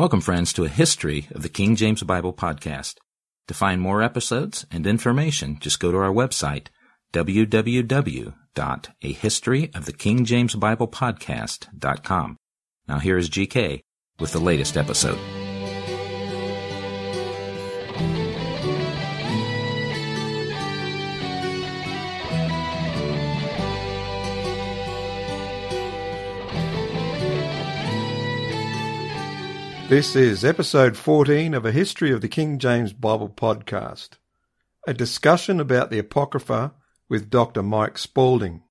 Welcome, friends, to a history of the King James Bible podcast. To find more episodes and information, just go to our website, www.ahistoryofthekingjamesbiblepodcast.com. Now here is GK with the latest episode. This is episode 14 of a History of the King James Bible podcast, a discussion about the Apocrypha with Dr. Mike Spaulding.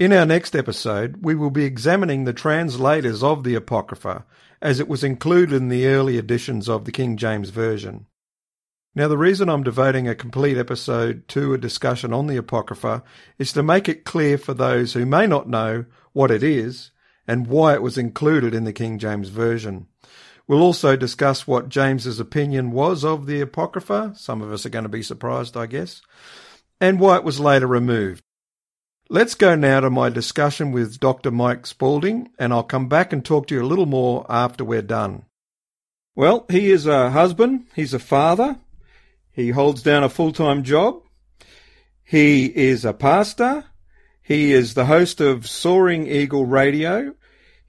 In our next episode, we will be examining the translators of the Apocrypha as it was included in the early editions of the King James Version. Now, the reason I'm devoting a complete episode to a discussion on the Apocrypha is to make it clear for those who may not know what it is and why it was included in the King James Version. We'll also discuss what James's opinion was of the Apocrypha. Some of us are going to be surprised, I guess, and why it was later removed. Let's go now to my discussion with Dr. Mike Spaulding, and I'll come back and talk to you a little more after we're done. Well, he is a husband, he's a father, he holds down a full time job, he is a pastor, he is the host of Soaring Eagle Radio.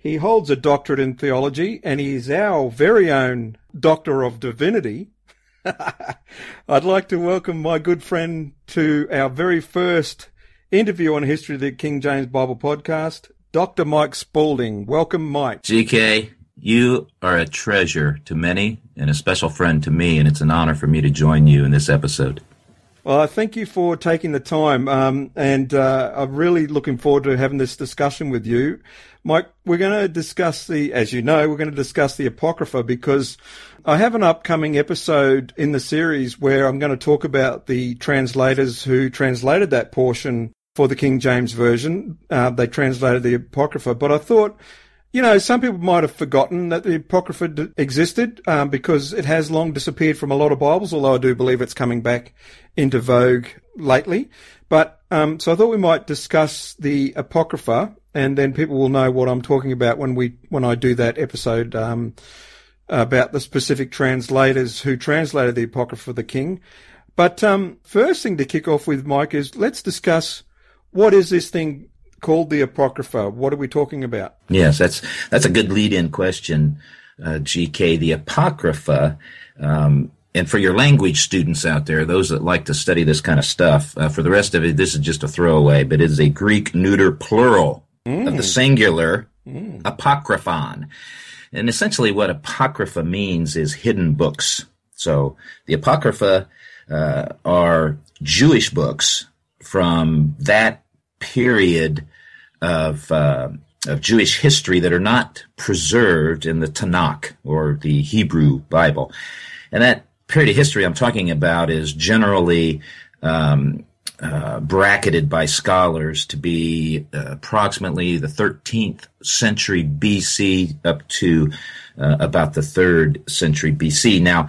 He holds a doctorate in theology and he is our very own Doctor of Divinity. I'd like to welcome my good friend to our very first interview on History of the King James Bible podcast, Dr. Mike Spaulding. Welcome, Mike. GK, you are a treasure to many and a special friend to me, and it's an honor for me to join you in this episode. Well, thank you for taking the time, um, and uh, I'm really looking forward to having this discussion with you, Mike. We're going to discuss the, as you know, we're going to discuss the Apocrypha because I have an upcoming episode in the series where I'm going to talk about the translators who translated that portion for the King James version. Uh, they translated the Apocrypha, but I thought you know, some people might have forgotten that the Apocrypha d- existed um, because it has long disappeared from a lot of Bibles, although I do believe it's coming back into vogue lately. But um, so I thought we might discuss the Apocrypha, and then people will know what I'm talking about when we when I do that episode um, about the specific translators who translated the Apocrypha of the King. But um, first thing to kick off with, Mike, is let's discuss what is this thing called the Apocrypha? What are we talking about? Yes, that's that's a good lead-in question, uh, GK. The Apocrypha, um, and for your language students out there, those that like to study this kind of stuff, uh, for the rest of it, this is just a throwaway, but it is a Greek neuter plural mm. of the mm. singular mm. apocryphon. And essentially, what apocrypha means is hidden books. So the apocrypha uh, are Jewish books from that period of uh, of Jewish history that are not preserved in the Tanakh or the Hebrew Bible, and that period of history I'm talking about is generally um, uh, bracketed by scholars to be uh, approximately the 13th century BC up to uh, about the third century BC. Now,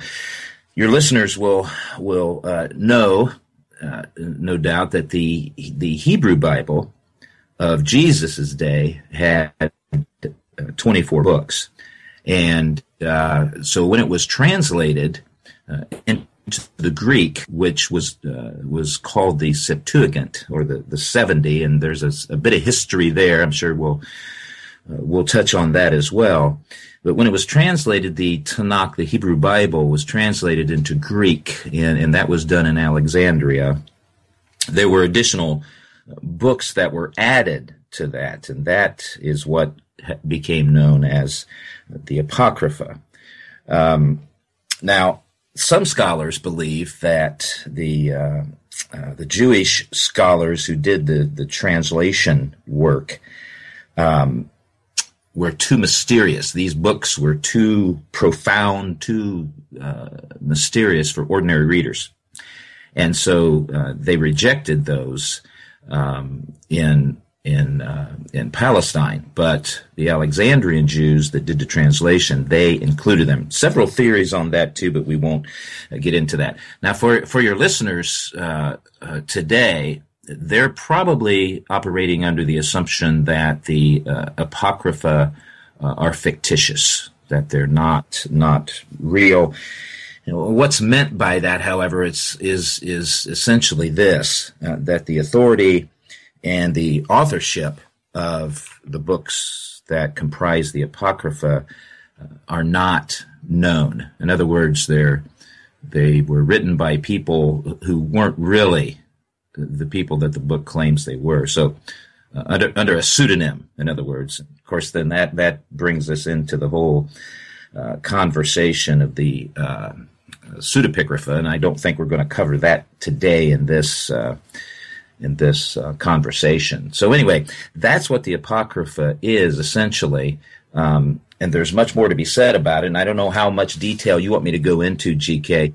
your listeners will will uh, know, uh, no doubt, that the the Hebrew Bible of Jesus's day had uh, 24 books. And uh, so when it was translated uh, into the Greek, which was uh, was called the Septuagint or the, the 70, and there's a, a bit of history there. I'm sure we'll uh, we'll touch on that as well. But when it was translated, the Tanakh, the Hebrew Bible, was translated into Greek, and, and that was done in Alexandria. There were additional books that were added to that, and that is what became known as the Apocrypha. Um, now, some scholars believe that the uh, uh, the Jewish scholars who did the the translation work um, were too mysterious. These books were too profound, too uh, mysterious for ordinary readers, and so uh, they rejected those um, in in uh, in Palestine, but the Alexandrian Jews that did the translation they included them. Several theories on that too, but we won't uh, get into that now. For for your listeners uh, uh today, they're probably operating under the assumption that the uh, apocrypha uh, are fictitious, that they're not not real. You know, what's meant by that, however, it's, is is essentially this: uh, that the authority and the authorship of the books that comprise the Apocrypha uh, are not known. In other words, they're they were written by people who weren't really the people that the book claims they were. So, uh, under under a pseudonym, in other words. Of course, then that that brings us into the whole uh, conversation of the uh, pseudepigrapha, and I don't think we're going to cover that today in this. Uh, in this uh, conversation. So anyway, that's what the apocrypha is essentially. Um, and there's much more to be said about it. And I don't know how much detail you want me to go into, GK.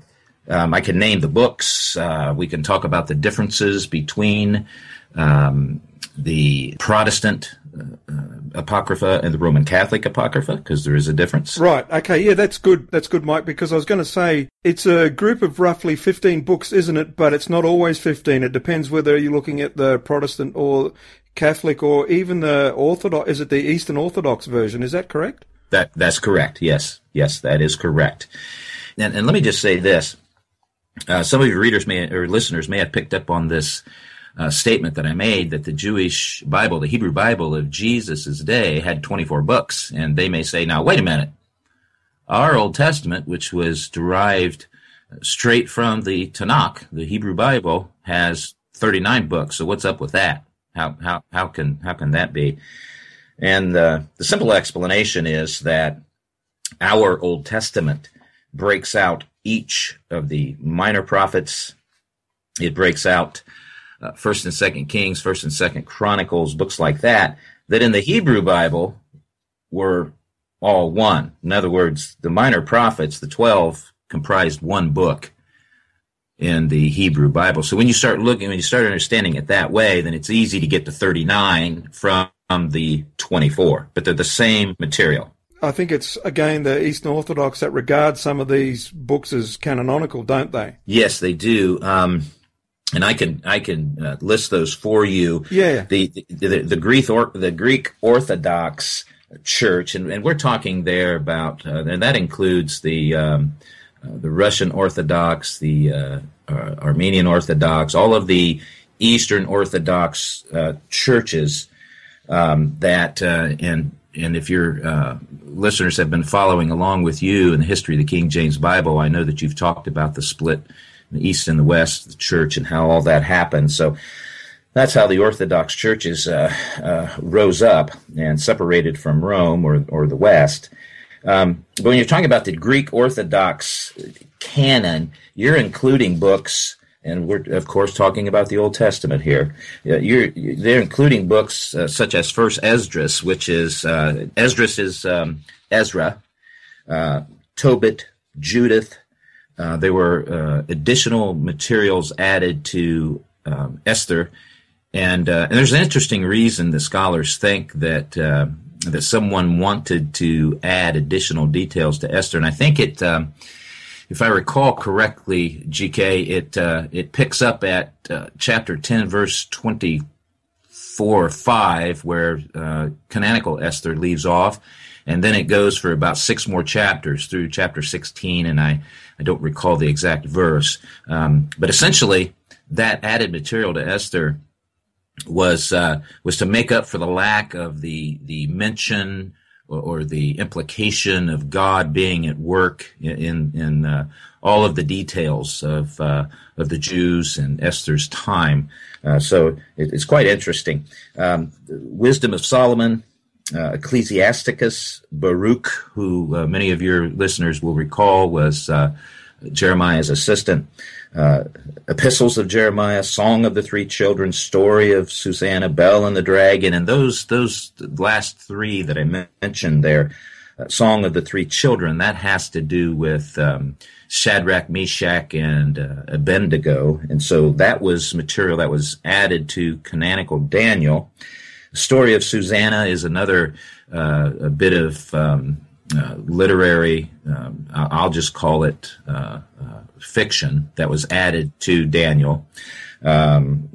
Um, I can name the books. Uh, we can talk about the differences between um, the Protestant uh, uh apocrypha and the Roman Catholic apocrypha because there is a difference. Right. Okay. Yeah, that's good. That's good, Mike. Because I was going to say it's a group of roughly fifteen books, isn't it? But it's not always fifteen. It depends whether you're looking at the Protestant or Catholic or even the Orthodox. Is it the Eastern Orthodox version? Is that correct? That that's correct. Yes, yes, that is correct. And, and let me just say this: uh, some of your readers may or listeners may have picked up on this uh, statement that I made that the Jewish Bible, the Hebrew Bible of Jesus' day, had 24 books, and they may say, "Now, wait a minute. Our Old Testament, which was derived straight from the Tanakh, the Hebrew Bible, has 39 books. So what's up with that? How how how can how can that be?" And uh, the simple explanation is that our Old Testament breaks out each of the minor prophets. It breaks out uh, First and Second Kings, First and Second Chronicles, books like that. That in the Hebrew Bible were all one. In other words, the minor prophets, the twelve, comprised one book in the Hebrew Bible. So when you start looking, when you start understanding it that way, then it's easy to get to 39 from the 24, but they're the same material. I think it's again the Eastern Orthodox that regard some of these books as canonical, don't they? Yes, they do. Um, and I can I can uh, list those for you. Yeah. The the, the Greek or, the Greek Orthodox Church, and, and we're talking there about, uh, and that includes the um, uh, the Russian Orthodox, the uh, uh, Armenian Orthodox, all of the Eastern Orthodox uh, churches um, that and and if your uh, listeners have been following along with you in the history of the King James Bible, I know that you've talked about the split the East and the West, the church, and how all that happened. So that's how the Orthodox churches uh, uh, rose up and separated from Rome or, or the West. Um, but when you're talking about the Greek Orthodox canon, you're including books and we're of course talking about the Old Testament here. You're, they're including books uh, such as First Esdras, which is uh, Esdras is um, Ezra, uh, Tobit, Judith. Uh, there were uh, additional materials added to um, Esther, and, uh, and there's an interesting reason the scholars think that that someone wanted to add additional details to Esther, and I think it. Um, if I recall correctly, GK, it uh, it picks up at uh, chapter ten, verse twenty four or five, where uh, canonical Esther leaves off, and then it goes for about six more chapters through chapter sixteen, and I I don't recall the exact verse, um, but essentially that added material to Esther was uh, was to make up for the lack of the the mention or, or the implication of God being at work in in uh, all of the details of uh, of the Jews and Esther's time. Uh, so it, it's quite interesting. Um, Wisdom of Solomon, uh, Ecclesiasticus, Baruch, who uh, many of your listeners will recall was uh, Jeremiah's assistant uh, epistles of Jeremiah, Song of the Three Children, Story of Susanna, Bel and the Dragon, and those those last three that I mentioned there, uh, Song of the Three Children, that has to do with um, Shadrach, Meshach, and uh, Abednego, and so that was material that was added to canonical Daniel. The story of Susanna is another uh, a bit of um, uh, literary, um, I'll just call it uh, uh, fiction that was added to Daniel. Um,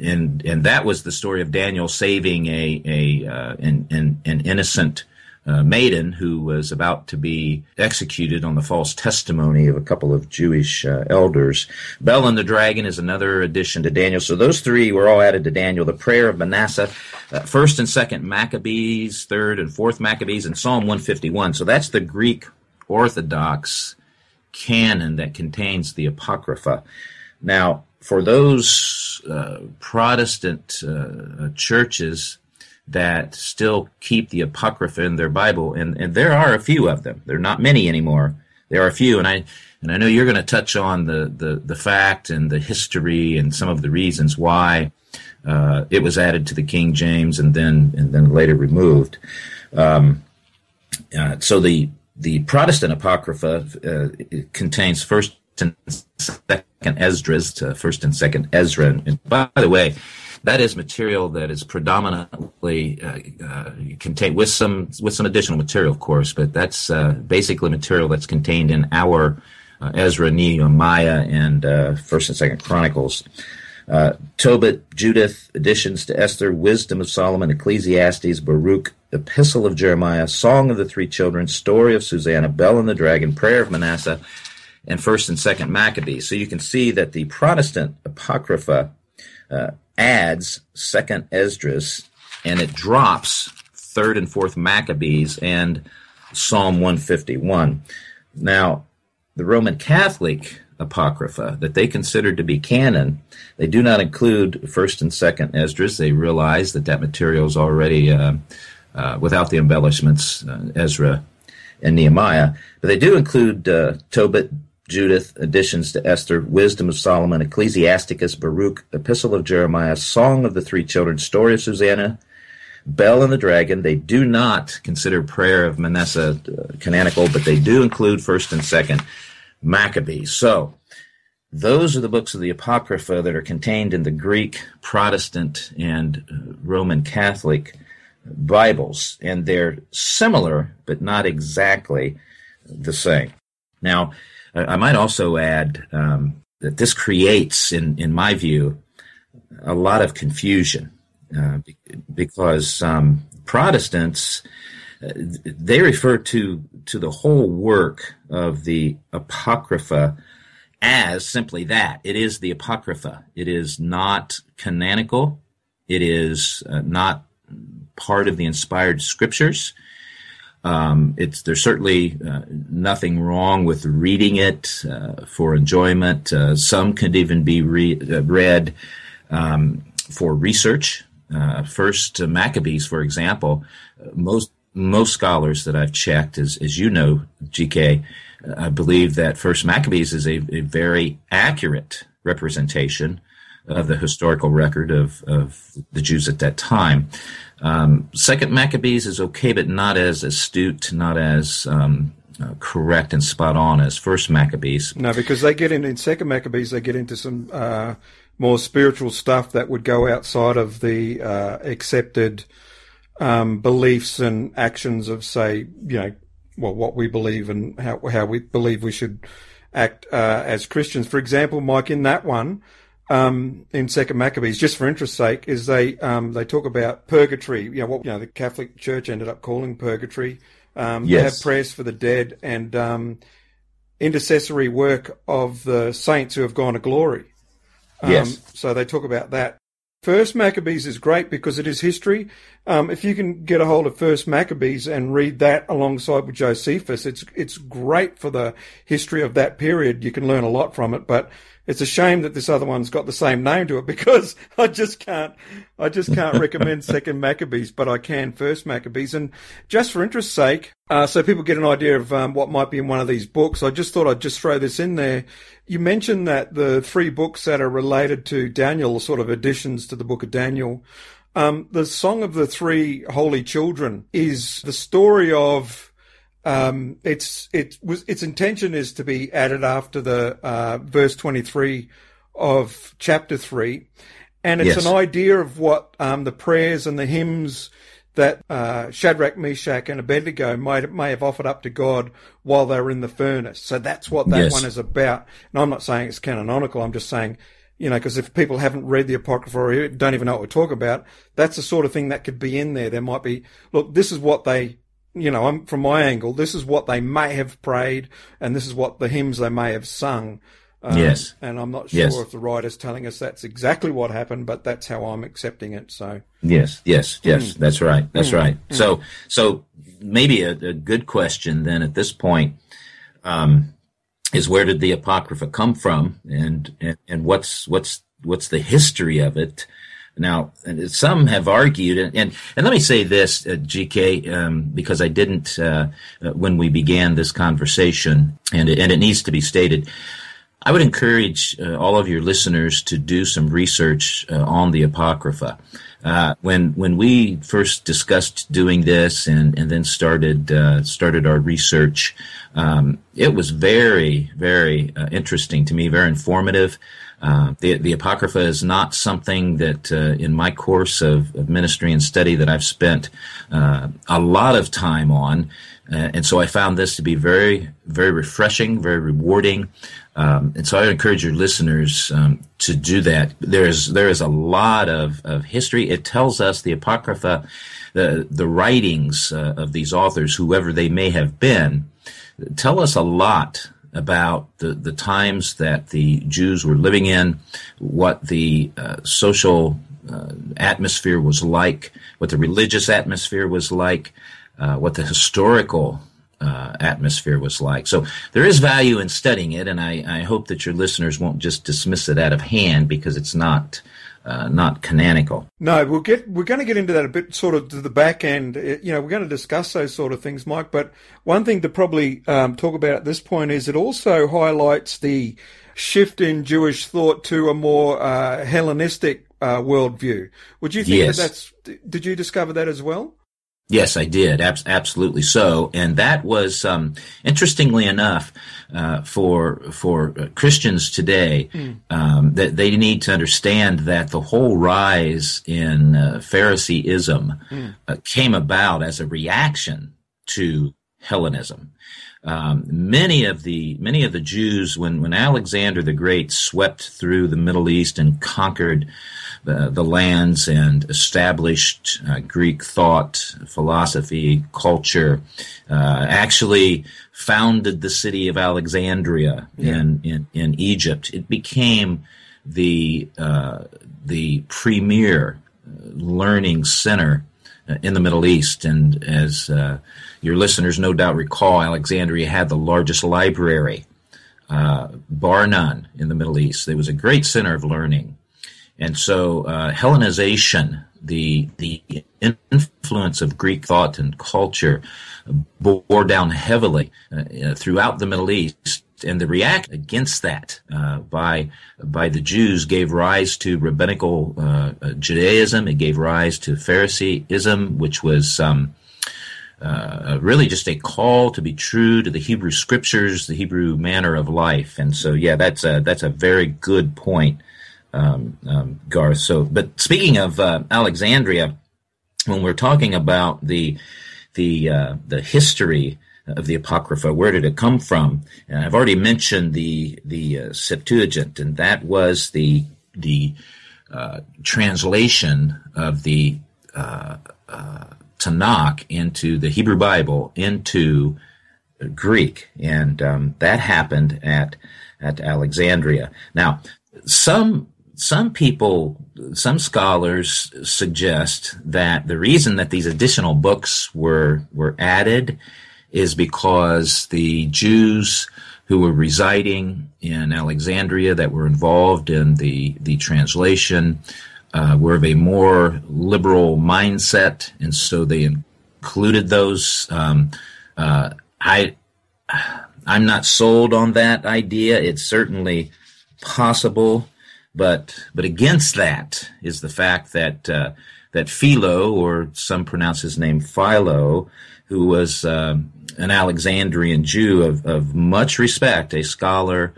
and and that was the story of Daniel saving a a uh, an, an, an, innocent uh, maiden who was about to be executed on the false testimony of a couple of Jewish uh, elders. Bel and the dragon is another addition to Daniel. So those three were all added to Daniel. The prayer of Manasseh, uh, first and second Maccabees, third and fourth Maccabees, and Psalm 151. So that's the Greek Orthodox canon that contains the Apocrypha. Now, for those uh, Protestant uh, churches that still keep the Apocrypha in their Bible, and, and there are a few of them. There are not many anymore. There are a few, and I and I know you're going to touch on the, the, the fact and the history and some of the reasons why uh, it was added to the King James and then and then later removed. Um, uh, so the the Protestant Apocrypha uh, contains First and Second Esdras, to First and Second Ezra. And by the way, that is material that is predominantly uh, uh, contained with some with some additional material, of course, but that's uh, basically material that's contained in our uh, Ezra, Nehemiah, and uh, First and Second Chronicles. Tobit, Judith, additions to Esther, Wisdom of Solomon, Ecclesiastes, Baruch, Epistle of Jeremiah, Song of the Three Children, Story of Susanna, Bel and the Dragon, Prayer of Manasseh, and First and Second Maccabees. So you can see that the Protestant Apocrypha uh, adds Second Esdras, and it drops Third and Fourth Maccabees and Psalm 151. Now, the Roman Catholic Apocrypha that they considered to be canon, they do not include First and Second Esdras. They realize that that material is already uh, uh, without the embellishments, uh, Ezra and Nehemiah. But they do include uh, Tobit, Judith, additions to Esther, Wisdom of Solomon, Ecclesiasticus, Baruch, Epistle of Jeremiah, Song of the Three Children, Story of Susanna, Bel and the Dragon. They do not consider Prayer of Manasseh uh, canonical, but they do include First and Second Maccabees. So, those are the books of the Apocrypha that are contained in the Greek, Protestant, and uh, Roman Catholic Bibles, and they're similar, but not exactly the same. Now, I might also add um, that this creates, in, in my view, a lot of confusion uh, because um, Protestants uh, they refer to to the whole work of the Apocrypha as simply that. It is the Apocrypha. It is not canonical. It is uh, not part of the inspired scriptures. Um, it's there's certainly uh, nothing wrong with reading it uh, for enjoyment. Uh, some could even be re- uh, read um, for research. Uh, first Maccabees, for example, most most scholars that I've checked, as as you know, GK, I believe that First Maccabees is a, a very accurate representation of the historical record of, of the Jews at that time. Um, Second Maccabees is okay, but not as astute, not as um, uh, correct and spot on as First Maccabees. No, because they get in in Second Maccabees, they get into some uh, more spiritual stuff that would go outside of the uh, accepted um, beliefs and actions of, say, you know, well, what we believe and how how we believe we should act uh, as Christians. For example, Mike, in that one um, in Second Maccabees, just for interest's sake, is they um, they talk about purgatory. You know what you know the Catholic Church ended up calling purgatory. Um, yes. They have prayers for the dead and um, intercessory work of the saints who have gone to glory. Um, yes. So they talk about that. First Maccabees is great because it is history. Um, if you can get a hold of First Maccabees and read that alongside with Josephus, it's it's great for the history of that period. You can learn a lot from it, but it's a shame that this other one's got the same name to it because I just can't, I just can't recommend Second Maccabees, but I can First Maccabees. And just for interest's sake, uh, so people get an idea of um, what might be in one of these books, I just thought I'd just throw this in there. You mentioned that the three books that are related to Daniel sort of additions to the book of Daniel. Um, the Song of the Three Holy Children is the story of um, it's it was its intention is to be added after the uh, verse twenty three of chapter three, and it's yes. an idea of what um, the prayers and the hymns that uh, Shadrach, Meshach, and Abednego might may have offered up to God while they were in the furnace. So that's what that yes. one is about. And I'm not saying it's canonical. I'm just saying, you know, because if people haven't read the Apocrypha or don't even know what we're talking about, that's the sort of thing that could be in there. There might be, look, this is what they you know, I'm, from my angle, this is what they may have prayed, and this is what the hymns they may have sung. Um, yes. And I'm not sure yes. if the writer's telling us that's exactly what happened, but that's how I'm accepting it. So. Yes, yes, yes. Mm. That's right. That's mm. right. Mm. So, so maybe a, a, good question then at this point um, is where did the apocrypha come from, and, and and what's what's what's the history of it? Now, some have argued, and, and, and let me say this, uh, GK, um, because I didn't uh, uh, when we began this conversation, and it, and it needs to be stated. I would encourage uh, all of your listeners to do some research uh, on the Apocrypha. Uh, when when we first discussed doing this and, and then started uh, started our research, um, it was very very uh, interesting to me, very informative. Uh, the, the Apocrypha is not something that in my course of, of, ministry and study that I've spent a lot of time on. Uh, and so I found this to be very, very refreshing, very rewarding. Um, and so I encourage your listeners um, to do that. There's there is a lot of, of history. It tells us the apocrypha, the the writings uh, of these authors, whoever they may have been, tell us a lot about the the times that the Jews were living in, what the uh, social uh, atmosphere was like, what the religious atmosphere was like, uh, what the historical uh, atmosphere was like. So there is value in studying it, and I, I, hope that your listeners won't just dismiss it out of hand because it's not. Uh, not canonical. No, we'll get. We're going to get into that a bit, sort of to the back end. You know, we're going to discuss those sort of things, Mike. But one thing to probably um, talk about at this point is it also highlights the shift in Jewish thought to a more uh, Hellenistic uh, worldview. Would you think yes. that that's? Did you discover that as well? Yes, I did. Ab- absolutely so. And that was, um, interestingly enough, uh, for for Christians today, mm. um, that they need to understand that the whole rise in uh, Phariseeism mm. uh, came about as a reaction to Hellenism. Um, many of the many of the Jews, when when Alexander the Great swept through the Middle East and conquered the, the lands and established uh, Greek thought, philosophy, culture, uh, actually founded the city of Alexandria yeah. in, in, in Egypt. It became the uh, the premier uh, learning center uh, in the Middle East, and as uh, your listeners no doubt recall, Alexandria had the largest library, uh, bar none, in the Middle East. It was a great center of learning. And so uh, Hellenization, the the influence of Greek thought and culture, bore down heavily uh, throughout the Middle East. And the react against that uh, by by the Jews gave rise to rabbinical uh, Judaism. It gave rise to Phariseeism, which was um, uh, really just a call to be true to the Hebrew scriptures, the Hebrew manner of life. And so, yeah, that's a that's a very good point um, um, Garth. So, but speaking of uh, Alexandria, when we're talking about the the uh, the history of the Apocrypha, where did it come from? And I've already mentioned the the uh, Septuagint, and that was the the uh, translation of the uh, uh, Tanakh into the Hebrew Bible into Greek, and um, that happened at at Alexandria. Now, some some people, some scholars suggest that the reason that these additional books were were added is because the Jews who were residing in Alexandria that were involved in the the translation uh, were of a more liberal mindset, and so they included those. Um, uh, I I'm not sold on that idea. It's certainly possible but but against that is the fact that uh, that Philo, or some pronounce his name Philo, who was uh, an Alexandrian Jew of, of much respect, a scholar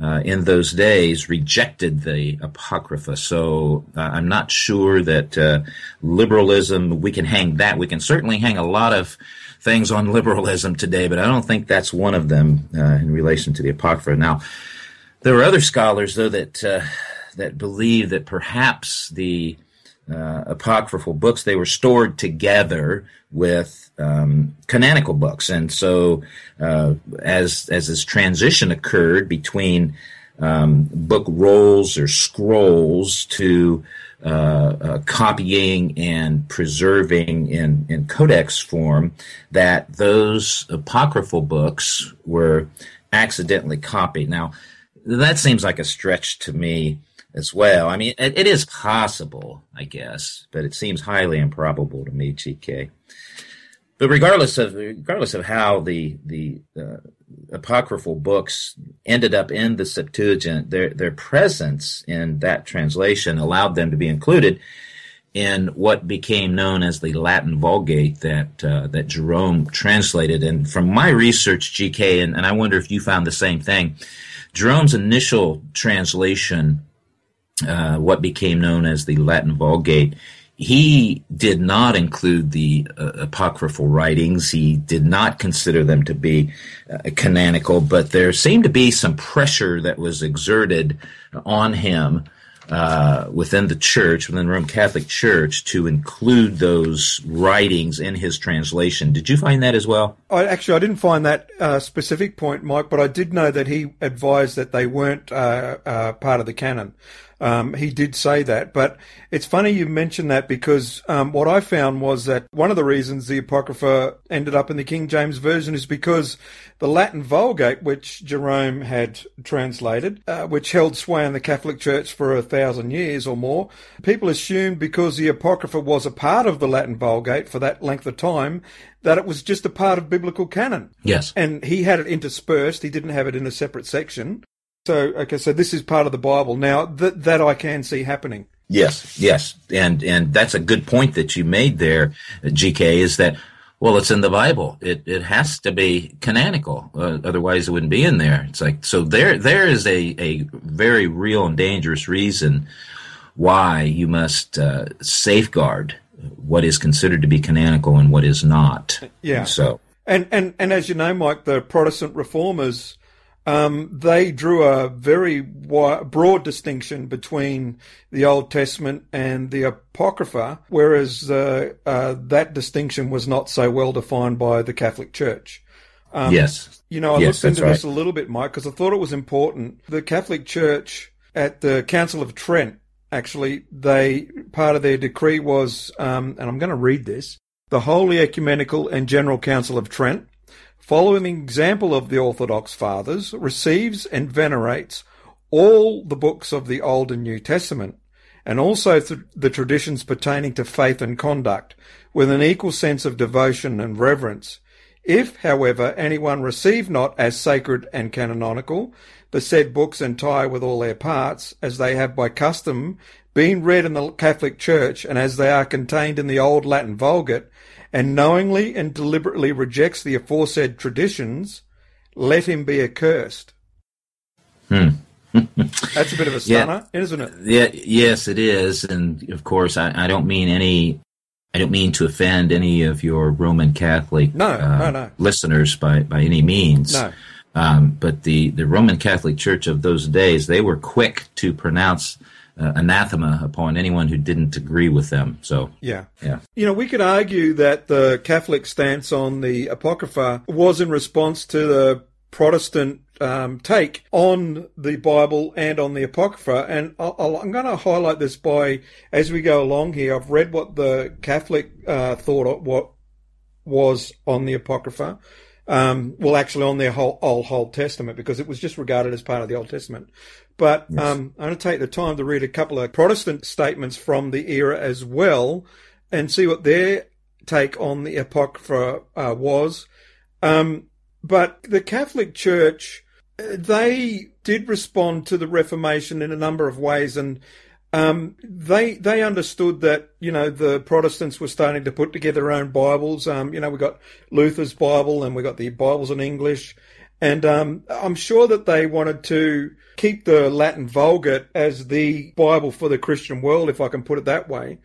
uh, in those days, rejected the Apocrypha. So uh, I'm not sure that uh, liberalism, we can hang that. We can certainly hang a lot of things on liberalism today, but I don't think that's one of them uh, in relation to the Apocrypha. Now, there were other scholars, though, that that believe that perhaps the uh, apocryphal books, they were stored together with um, canonical books, and so uh, as as this transition occurred between um, book rolls or scrolls to uh, uh, copying and preserving in, in codex form, that those apocryphal books were accidentally copied. Now, that seems like a stretch to me as well. I mean, it, it is possible, I guess, but it seems highly improbable to me, GK. But regardless of regardless of how the the uh, apocryphal books ended up in the Septuagint, their their presence in that translation allowed them to be included in what became known as the Latin Vulgate that uh, that Jerome translated. And from my research, GK, and, and I wonder if you found the same thing. Jerome's initial translation, uh, what became known as the Latin Vulgate, he did not include the uh, apocryphal writings. He did not consider them to be uh, canonical, but there seemed to be some pressure that was exerted on him uh, within the church, within the Roman Catholic Church, to include those writings in his translation. Did you find that as well? I actually I didn't find that uh, specific point, Mike, but I did know that he advised that they weren't uh, uh, part of the canon. Um, he did say that, but it's funny you mentioned that because um, what I found was that one of the reasons the Apocrypha ended up in the King James Version is because the Latin Vulgate, which Jerome had translated, uh, which held sway in the Catholic Church for a thousand years or more, people assumed because the Apocrypha was a part of the Latin Vulgate for that length of time, that it was just a part of biblical canon. Yes. And he had it interspersed. He didn't have it in a separate section. So, okay, so this is part of the Bible. Now, that, that I can see happening. Yes, yes. And, and that's a good point that you made there, GK, is that, well, it's in the Bible. It, it has to be canonical. Uh, otherwise it wouldn't be in there. It's like, so there, there is a, a very real and dangerous reason why you must uh, safeguard what is considered to be canonical and what is not. Yeah. So, and, and, and as you know, Mike, the Protestant reformers, um, they drew a very wide, broad distinction between the Old Testament and the Apocrypha, whereas uh, uh, that distinction was not so well defined by the Catholic Church. Um, yes. You know, I yes, looked into right. this a little bit, Mike, because I thought it was important. The Catholic Church at the Council of Trent, actually, they part of their decree was, um, and I'm going to read this: the Holy Ecumenical and General Council of Trent following the example of the Orthodox Fathers, receives and venerates all the books of the Old and New Testament, and also th- the traditions pertaining to faith and conduct, with an equal sense of devotion and reverence. If, however, anyone receive not as sacred and canonical the said books entire with all their parts, as they have by custom been read in the Catholic Church, and as they are contained in the old Latin Vulgate, and knowingly and deliberately rejects the aforesaid traditions, let him be accursed. Hmm. That's a bit of a stunner, yeah. isn't it? Yeah, yes, it is. And of course, I, I, don't mean any, I don't mean to offend any of your Roman Catholic no, uh, no, no. listeners by, by any means. No. Um, but the, the Roman Catholic Church of those days, they were quick to pronounce uh, anathema upon anyone who didn't agree with them. So yeah, yeah. You know, we could argue that the Catholic stance on the Apocrypha was in response to the Protestant um, take on the Bible and on the Apocrypha. And i am going to highlight this by as we go along here. I've read what the Catholic uh, thought what was on the Apocrypha. Um, well, actually, on their whole Old, Old Testament, because it was just regarded as part of the Old Testament. But yes. um, I'm going to take the time to read a couple of Protestant statements from the era as well, and see what their take on the Apocrypha uh, was. Um, but the Catholic Church, they did respond to the Reformation in a number of ways, and um, they they understood that you know the Protestants were starting to put together their own Bibles. Um, you know, we got Luther's Bible and we got the Bibles in English, and um, I'm sure that they wanted to keep the Latin Vulgate as the Bible for the Christian world, if I can put it that way.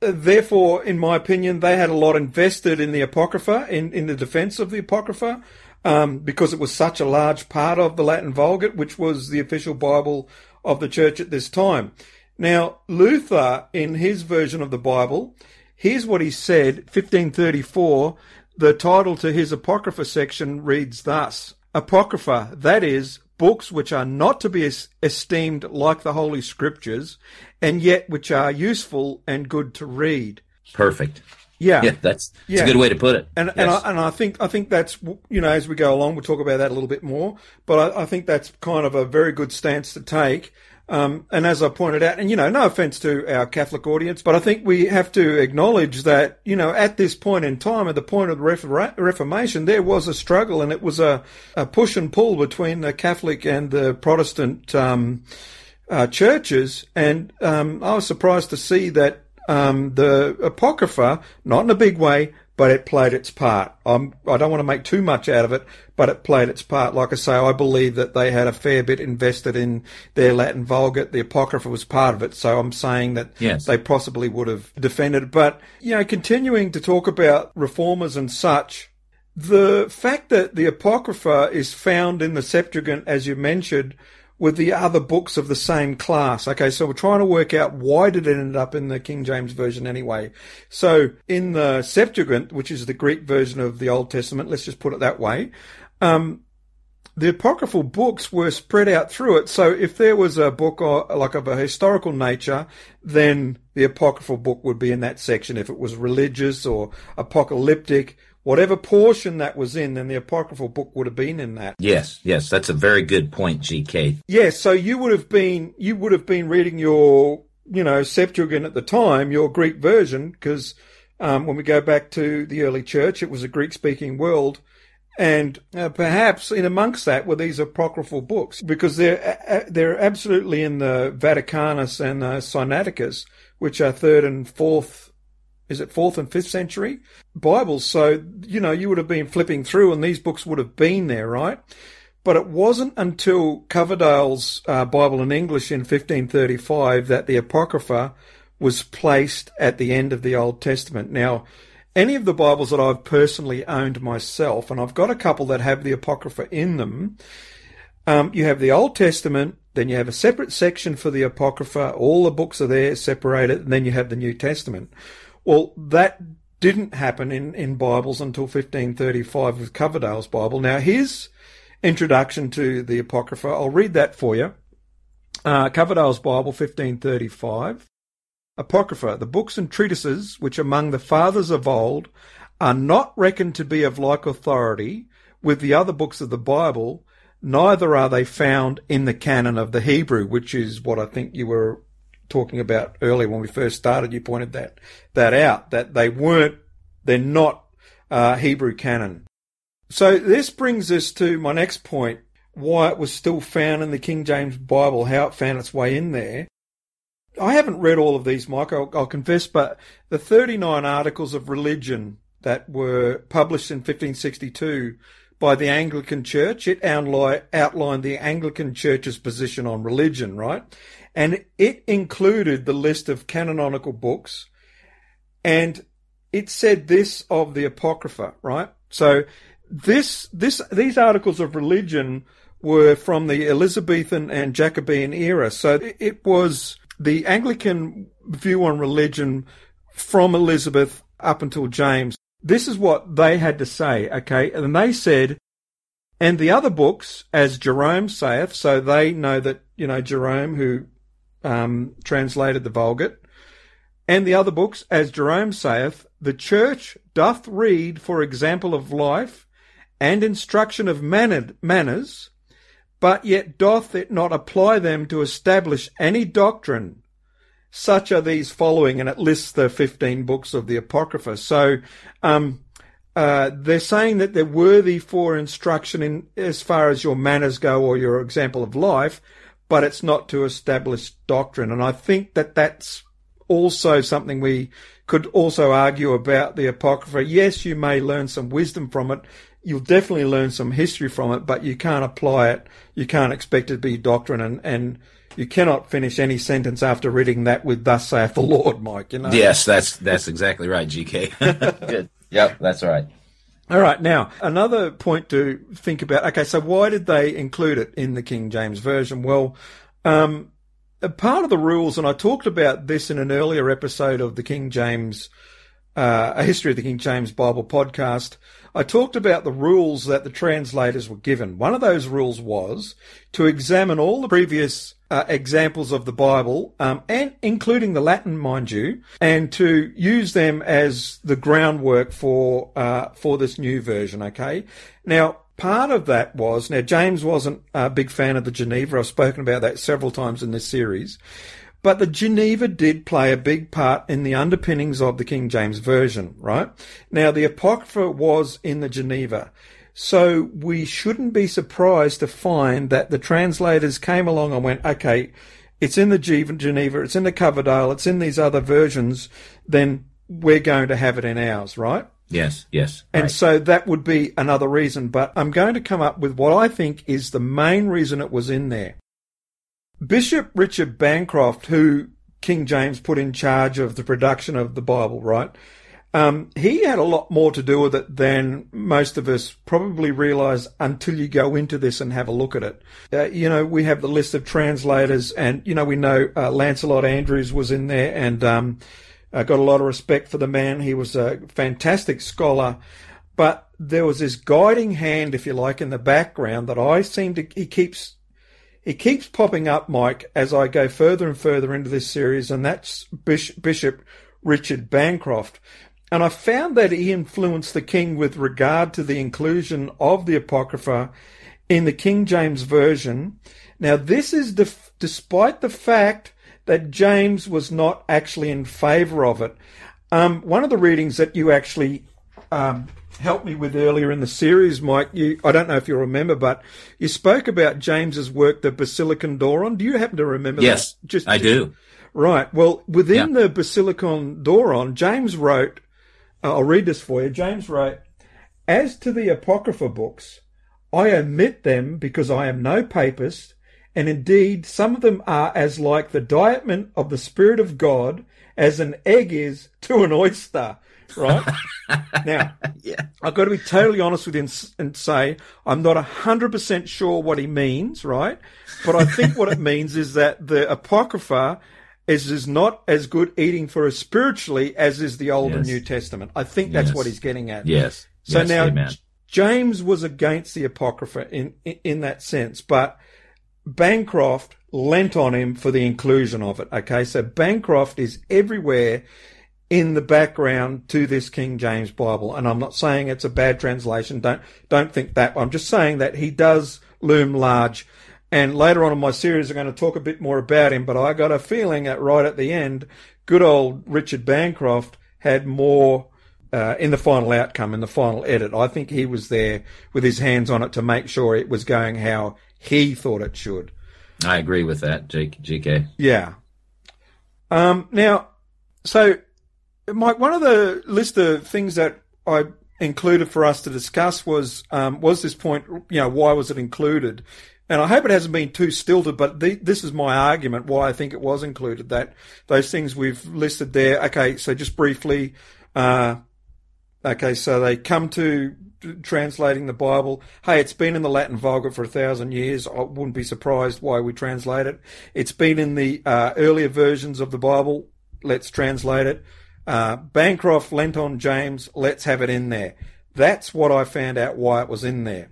Therefore, in my opinion, they had a lot invested in the Apocrypha, in, in the defense of the Apocrypha, um, because it was such a large part of the Latin Vulgate, which was the official Bible of the church at this time. Now, Luther, in his version of the Bible, here's what he said, 1534. The title to his Apocrypha section reads thus Apocrypha, that is, books which are not to be esteemed like the Holy Scriptures, and yet which are useful and good to read. Perfect. Yeah, yeah, that's, that's yeah. a good way to put it. And yes. and, I, and I think I think that's you know as we go along we'll talk about that a little bit more. But I, I think that's kind of a very good stance to take. Um, and as I pointed out, and you know, no offense to our Catholic audience, but I think we have to acknowledge that, you know, at this point in time, at the point of the Reformation, there was a struggle and it was a, a push and pull between the Catholic and the Protestant um, uh, churches. And um, I was surprised to see that um, the Apocrypha, not in a big way, but it played its part. I'm, I don't want to make too much out of it, but it played its part. Like I say, I believe that they had a fair bit invested in their Latin Vulgate. The Apocrypha was part of it, so I'm saying that yes. they possibly would have defended it. But, you know, continuing to talk about reformers and such, the fact that the Apocrypha is found in the Septuagint, as you mentioned, with the other books of the same class. Okay, so we're trying to work out why did it end up in the King James Version anyway. So in the Septuagint, which is the Greek version of the Old Testament, let's just put it that way, um, the apocryphal books were spread out through it. So if there was a book or, like of a historical nature, then the apocryphal book would be in that section. If it was religious or apocalyptic, whatever portion that was in, then the apocryphal book would have been in that. Yes, yes, that's a very good point, GK. Yes, so you would have been you would have been reading your you know Septuagint at the time, your Greek version, because um, when we go back to the early church, it was a Greek speaking world. And uh, perhaps in amongst that were these apocryphal books, because they're uh, they're absolutely in the Vaticanus and the Sinaiticus, which are third and fourth is it fourth and fifth century Bibles. So, you know, you would have been flipping through and these books would have been there, right? But it wasn't until Coverdale's uh, Bible in English in 1535 that the Apocrypha was placed at the end of the Old Testament. Now, any of the Bibles that I've personally owned myself, and I've got a couple that have the Apocrypha in them, um, you have the Old Testament, then you have a separate section for the Apocrypha, all the books are there separated, and then you have the New Testament. Well, that didn't happen in, in Bibles until 1535 with Coverdale's Bible. Now, his introduction to the Apocrypha, I'll read that for you. Uh, Coverdale's Bible, 1535. Apocrypha, the books and treatises which among the fathers of old are not reckoned to be of like authority with the other books of the Bible, neither are they found in the canon of the Hebrew, which is what I think you were talking about earlier when we first started. You pointed that that out that they weren't, they're not uh, Hebrew canon. So this brings us to my next point: why it was still found in the King James Bible, how it found its way in there. I haven't read all of these, Mike. I'll, I'll confess, but the 39 articles of religion that were published in 1562 by the Anglican Church. It outlined the Anglican Church's position on religion, right? And it included the list of canonical books, and it said this of the Apocrypha, right? So this this these articles of religion were from the Elizabethan and Jacobean era. So it was the Anglican view on religion from Elizabeth up until James. This is what they had to say, okay? And they said, and the other books, as Jerome saith, so they know that, you know, Jerome, who um, translated the Vulgate, and the other books, as Jerome saith, the church doth read for example of life and instruction of manners, but yet doth it not apply them to establish any doctrine. Such are these following, and it lists the 15 books of the Apocrypha. So, um, uh, they're saying that they're worthy for instruction in as far as your manners go or your example of life, but it's not to establish doctrine. And I think that that's also something we could also argue about the Apocrypha. Yes, you may learn some wisdom from it. You'll definitely learn some history from it, but you can't apply it. You can't expect it to be doctrine and, and you cannot finish any sentence after reading that with "Thus saith the Lord," Mike. You know. Yes, that's that's exactly right, GK. Good. Yep, that's right. All right. Now, another point to think about. Okay, so why did they include it in the King James Version? Well, um, part of the rules, and I talked about this in an earlier episode of the King James, uh, a history of the King James Bible podcast. I talked about the rules that the translators were given. One of those rules was to examine all the previous uh, examples of the Bible, um, and including the Latin, mind you, and to use them as the groundwork for uh, for this new version. Okay, now part of that was now James wasn't a big fan of the Geneva. I've spoken about that several times in this series. But the Geneva did play a big part in the underpinnings of the King James Version, right? Now, the Apocrypha was in the Geneva. So we shouldn't be surprised to find that the translators came along and went, okay, it's in the Geneva, it's in the Coverdale, it's in these other versions, then we're going to have it in ours, right? Yes, yes. And right. so that would be another reason, but I'm going to come up with what I think is the main reason it was in there. Bishop Richard Bancroft, who King James put in charge of the production of the Bible, right? Um, he had a lot more to do with it than most of us probably realize until you go into this and have a look at it. Uh, you know, we have the list of translators, and you know, we know uh, Lancelot Andrewes was in there, and um, I got a lot of respect for the man. He was a fantastic scholar, but there was this guiding hand, if you like, in the background that I seem to. He keeps it keeps popping up, Mike, as I go further and further into this series, and that's Bishop Richard Bancroft. And I found that he influenced the king with regard to the inclusion of the Apocrypha in the King James Version. Now, this is def- despite the fact that James was not actually in favour of it. Um, one of the readings that you actually um, helped me with earlier in the series, Mike. You, I don't know if you remember, but you spoke about James's work, the Basilicon Doron. Do you happen to remember yes, that? Just, I do. Right. Well, within yeah. the Basilicon Doron, James wrote, uh, I'll read this for you. James wrote, As to the Apocrypha books, I omit them because I am no papist, and indeed some of them are as like the dietment of the Spirit of God as an egg is to an oyster right? now, yeah. I've got to be totally honest with you and, and say I'm not 100% sure what he means, right? But I think what it means is that the Apocrypha is, is not as good eating for us spiritually as is the Old yes. and New Testament. I think that's yes. what he's getting at. Yes. So yes, now, amen. James was against the Apocrypha in, in, in that sense, but Bancroft lent on him for the inclusion of it. Okay, so Bancroft is everywhere in the background to this King James Bible. And I'm not saying it's a bad translation. Don't, don't think that. I'm just saying that he does loom large. And later on in my series, I'm going to talk a bit more about him, but I got a feeling that right at the end, good old Richard Bancroft had more uh, in the final outcome, in the final edit. I think he was there with his hands on it to make sure it was going how he thought it should. I agree with that, GK. Yeah. Um, now, so Mike, one of the list of things that I included for us to discuss was um, was this point. You know, why was it included? And I hope it hasn't been too stilted, but the, this is my argument why I think it was included. That those things we've listed there. Okay, so just briefly. Uh, okay, so they come to translating the Bible. Hey, it's been in the Latin Vulgate for a thousand years. I wouldn't be surprised why we translate it. It's been in the uh, earlier versions of the Bible. Let's translate it. Uh, Bancroft lent on James, let's have it in there. That's what I found out why it was in there.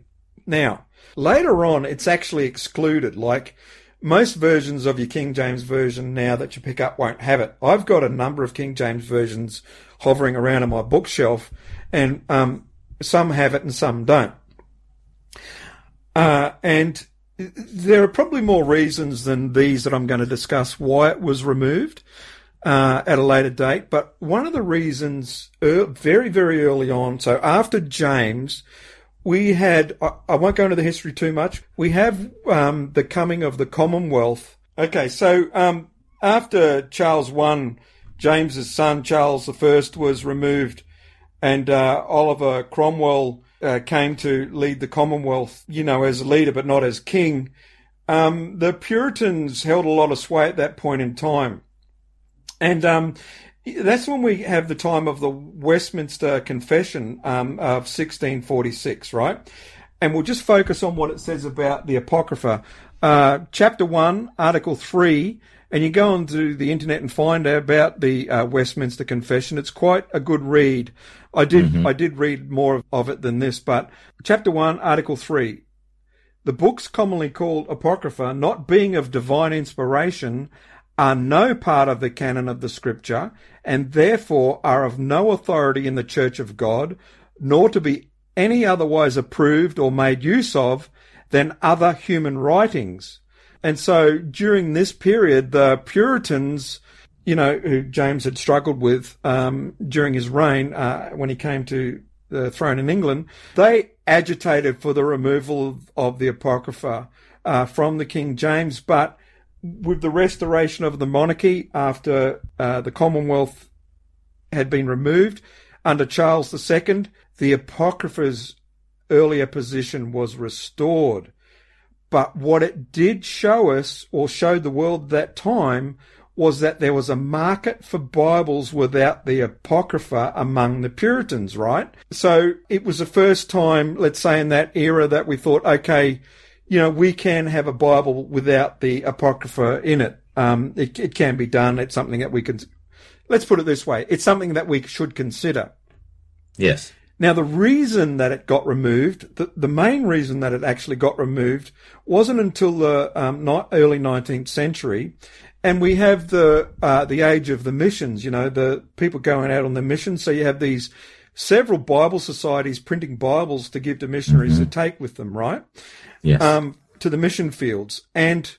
Now, later on, it's actually excluded. Like most versions of your King James Version now that you pick up won't have it. I've got a number of King James Versions hovering around on my bookshelf, and um, some have it and some don't. Uh, and there are probably more reasons than these that I'm going to discuss why it was removed uh, at a later date. But one of the reasons, er, very, very early on, so after James, we had, I, I won't go into the history too much, we have um, the coming of the Commonwealth. Okay, so um, after Charles I, James's son, Charles I, was removed, and uh, Oliver Cromwell uh, came to lead the Commonwealth, you know, as a leader, but not as king. Um, the Puritans held a lot of sway at that point in time. And um, that's when we have the time of the Westminster Confession um, of 1646, right? and we'll just focus on what it says about the Apocrypha. Uh, chapter 1, Article 3, and you go onto the internet and find out about the uh, Westminster Confession. It's quite a good read. I did mm-hmm. I did read more of it than this, but chapter 1, Article 3. The books commonly called Apocrypha, not being of divine inspiration, are no part of the canon of the Scripture, and therefore are of no authority in the Church of God, nor to be any otherwise approved or made use of than other human writings. And so during this period, the Puritans, you know, who James had struggled with um, during his reign uh, when he came to the throne in England, they agitated for the removal of, of the Apocrypha uh, from the King James. But with the restoration of the monarchy after uh, the Commonwealth had been removed under Charles II, the Apocrypha's earlier position was restored. But what it did show us, or showed the world at that time, was that there was a market for Bibles without the Apocrypha among the Puritans, right? So it was the first time, let's say in that era, that we thought, okay, you know, we can have a Bible without the Apocrypha in it. Um, it, it can be done. It's something that we can, let's put it this way. It's something that we should consider. Yes. Now, the reason that it got removed, the, the main reason that it actually got removed wasn't until the um, not early 19th century. And we have the, uh, the age of the missions, you know, the people going out on the missions. So you have these several Bible societies printing Bibles to give to missionaries mm-hmm. to take with them, right? Yes. Um, to the mission fields. And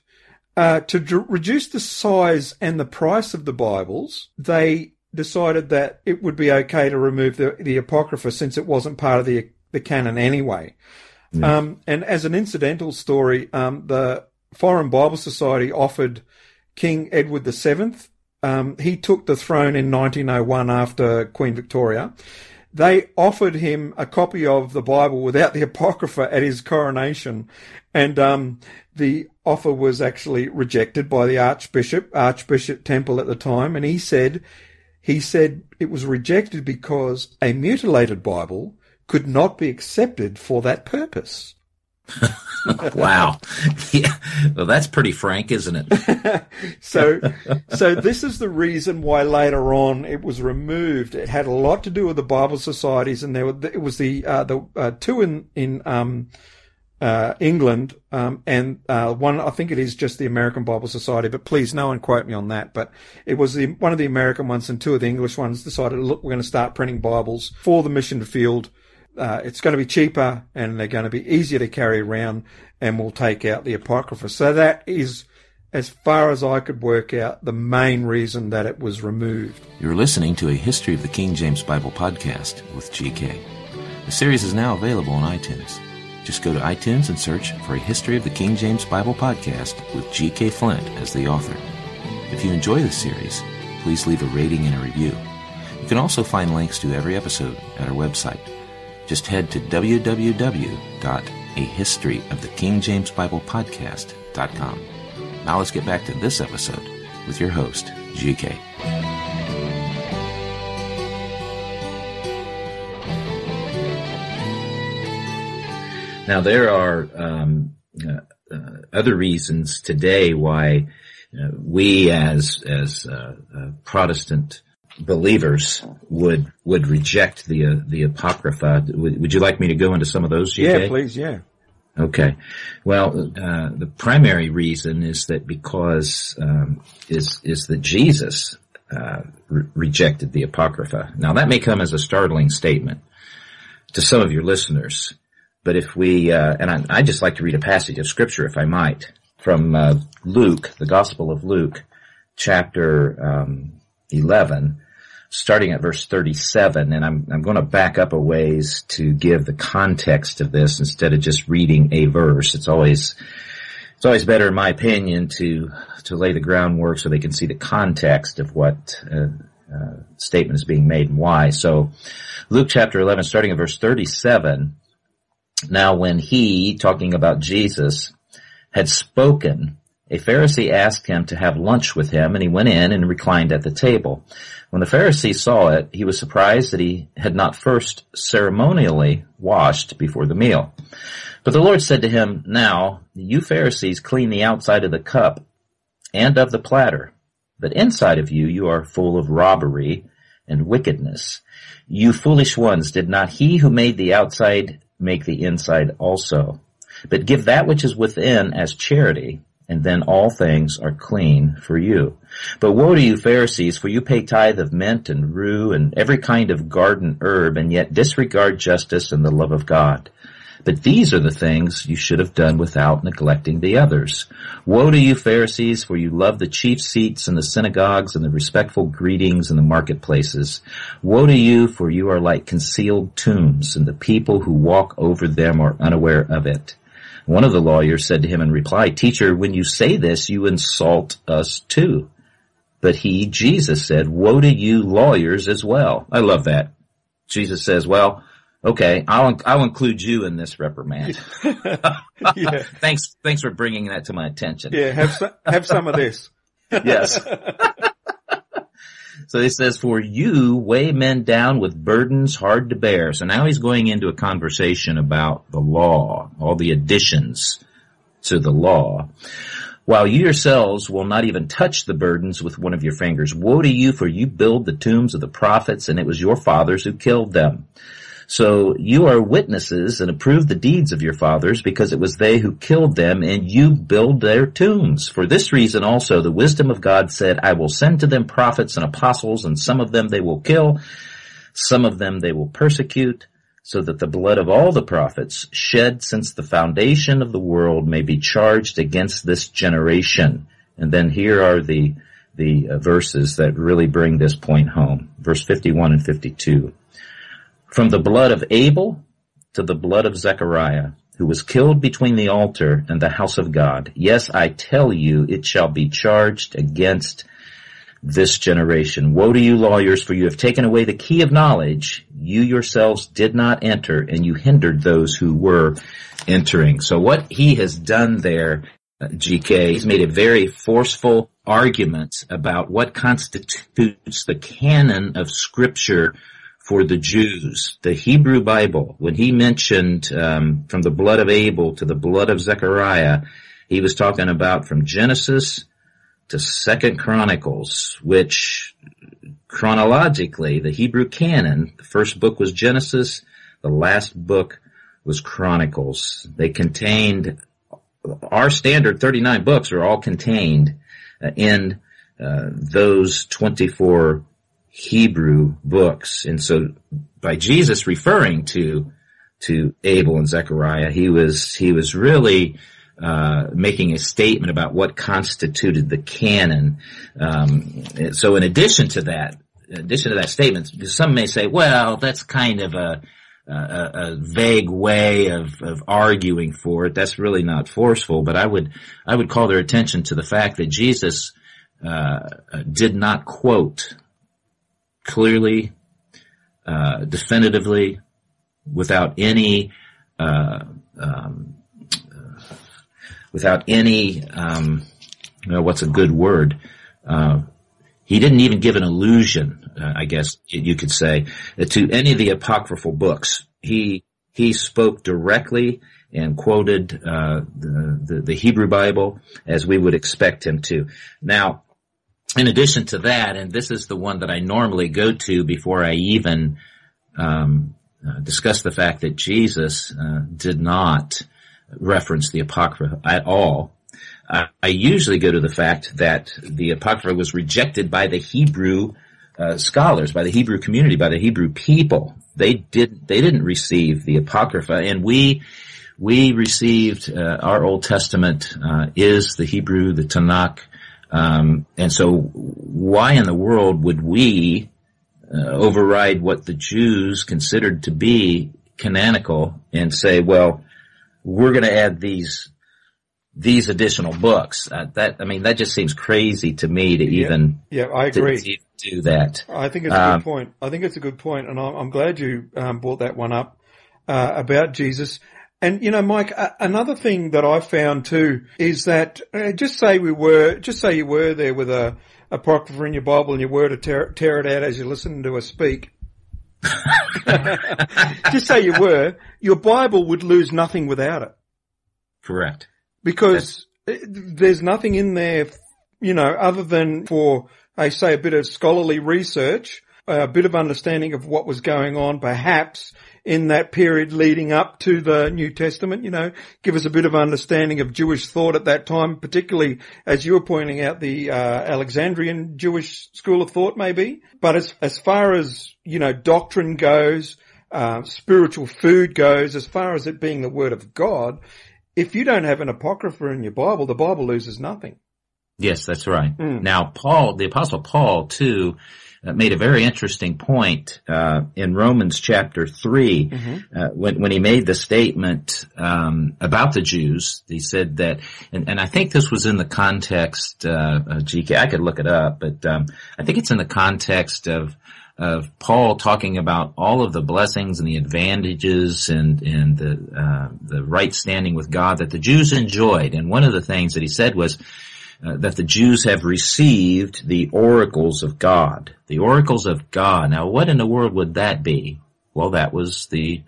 uh, to d- reduce the size and the price of the Bibles, they decided that it would be okay to remove the, the Apocrypha since it wasn't part of the, the canon anyway. Um, and as an incidental story, um, the Foreign Bible Society offered King Edward VII, um, he took the throne in 1901 after Queen Victoria. They offered him a copy of the Bible without the Apocrypha at his coronation. And um, the offer was actually rejected by the Archbishop, Archbishop Temple at the time. And he said he said it was rejected because a mutilated Bible could not be accepted for that purpose. Wow. Yeah. Well, that's pretty frank, isn't it? so, so this is the reason why later on it was removed. It had a lot to do with the Bible societies, and there were, it was the uh, the uh, two in in um, uh, England, um, and uh, one I think it is just the American Bible Society, but please no one quote me on that. But it was the, one of the American ones and two of the English ones decided, look, we're going to start printing Bibles for the mission field. Uh, it's going to be cheaper and they're going to be easier to carry around, and we'll take out the Apocrypha. So that is, as far as I could work out, the main reason that it was removed. You're listening to a History of the King James Bible podcast with GK. The series is now available on iTunes. Just go to iTunes and search for a History of the King James Bible podcast with G.K. Flint as the author. If you enjoy this series, please leave a rating and a review. You can also find links to every episode at our website. Just head to www.ahistoryofthekingjamesbiblepodcast.com. Now let's get back to this episode with your host, G.K. Now there are um, uh, uh, other reasons today why uh, we, as as uh, uh, Protestant believers, would would reject the uh, the apocrypha. Would, would, you like me to go into some of those? GK? Yeah, please. Yeah. Okay. Well, the primary reason is that because um, is is that Jesus re- rejected the apocrypha. Now that may come as a startling statement to some of your listeners. But if we, uh, and I, I just like to read a passage of scripture, if I might, from uh, Luke, the Gospel of Luke, chapter um, 11, starting at verse 37. And I'm, I'm going to back up a ways to give the context of this instead of just reading a verse. It's always, it's always better, in my opinion, to to lay the groundwork so they can see the context of what uh, uh, statement is being made and why. So, Luke chapter 11, starting at verse 37. Now when he, talking about Jesus, had spoken, a Pharisee asked him to have lunch with him, and he went in and reclined at the table. When the Pharisee saw it, he was surprised that he had not first ceremonially washed before the meal. But the Lord said to him, Now, you Pharisees clean the outside of the cup and of the platter, but inside of you you are full of robbery and wickedness. You foolish ones, did not he who made the outside make the inside also? But give that which is within as charity, and then all things are clean for you. But woe to you Pharisees, for you pay tithe of mint and rue and every kind of garden herb, and yet disregard justice and the love of God. But these are the things you should have done without neglecting the others. Woe to you Pharisees, for you love the chief seats in the synagogues and the respectful greetings in the marketplaces. Woe to you, for you are like concealed tombs, and the people who walk over them are unaware of it. One of the lawyers said to him in reply, Teacher, when you say this, you insult us too. But he, Jesus said, Woe to you lawyers as well. I love that. Jesus says, well, Okay, I'll I'll include you in this reprimand. yeah. thanks thanks for bringing that to my attention. Yeah, have some, have some of this. yes. So he says, "For you weigh men down with burdens hard to bear." So now he's going into a conversation about the law, all the additions to the law. While you yourselves will not even touch the burdens with one of your fingers. Woe to you, for you build the tombs of the prophets, and it was your fathers who killed them. So you are witnesses and approve the deeds of your fathers because it was they who killed them and you build their tombs. For this reason also the wisdom of God said, I will send to them prophets and apostles and some of them they will kill, some of them they will persecute so that the blood of all the prophets shed since the foundation of the world may be charged against this generation. And then here are the the uh, verses that really bring this point home. Verse 51 and 52. From the blood of Abel to the blood of Zechariah, who was killed between the altar and the house of God. Yes, I tell you, it shall be charged against this generation. Woe to you lawyers, for you have taken away the key of knowledge. You yourselves did not enter, and you hindered those who were entering. So what he has done there, GK, he's made a very forceful argument about what constitutes the canon of scripture for the Jews. The Hebrew Bible, when he mentioned um, from the blood of Abel to the blood of Zechariah, he was talking about from Genesis to Second Chronicles, which chronologically, the Hebrew canon, the first book was Genesis, the last book was Chronicles. They contained our standard 39 books are all contained uh, in uh, those 24 Hebrew books. And so by Jesus referring to, to Abel and Zechariah, he was, he was really, uh, making a statement about what constituted the canon. Um, so in addition to that, in addition to that statement, some may say, well, that's kind of a, a, a vague way of, of arguing for it. That's really not forceful, but I would, I would call their attention to the fact that Jesus, uh, did not quote clearly, uh, definitively, without any, uh, um, without any, um, you know, what's a good word? Uh, he didn't even give an allusion, uh, I guess you could say, to any of the apocryphal books. He he spoke directly and quoted uh, the, the, the Hebrew Bible as we would expect him to. Now, in addition to that, and this is the one that I normally go to before I even um, uh, discuss the fact that Jesus uh, did not reference the Apocrypha at all. I usually go to the fact that the Apocrypha was rejected by the Hebrew uh, scholars, by the Hebrew community, by the Hebrew people. They did they didn't receive the Apocrypha, and we we received uh, our Old Testament uh, is the Hebrew, the Tanakh, um, and so why in the world would we uh, override what the Jews considered to be canonical and say, well, we're going to add these these additional books. Uh, that I mean, that just seems crazy to me to yeah, even yeah, I agree. To, do that. I think it's a um, good point. I think it's a good point, and I'm, I'm glad you um, brought that one up uh, about Jesus. And you know, Mike, another thing that I found too is that uh, just say we were, just say you were there with a apocrypha in your Bible and you were to tear, tear it out as you're listening to us speak. just say you were, your Bible would lose nothing without it. Correct. Because That's... there's nothing in there, you know, other than for, I say, a bit of scholarly research, a bit of understanding of what was going on, perhaps in that period leading up to the New Testament, you know, give us a bit of understanding of Jewish thought at that time, particularly as you were pointing out the uh, Alexandrian Jewish school of thought maybe. But as, as far as, you know, doctrine goes, uh, spiritual food goes, as far as it being the word of God, if you don't have an apocrypha in your Bible, the Bible loses nothing. Yes, that's right. Mm. Now, Paul, the apostle Paul too, made a very interesting point uh, in Romans chapter 3 mm-hmm. uh, when, when he made the statement um, about the Jews. He said that, and, and, I think this was in the context, uh, GK, I could look it up, but um, I think it's in the context of of Paul talking about all of the blessings and the advantages and and the uh, the right standing with God that the Jews enjoyed. And one of the things that he said was uh, that the Jews have received the oracles of God. The oracles of God. Now, what in the world would that be? Well, that was the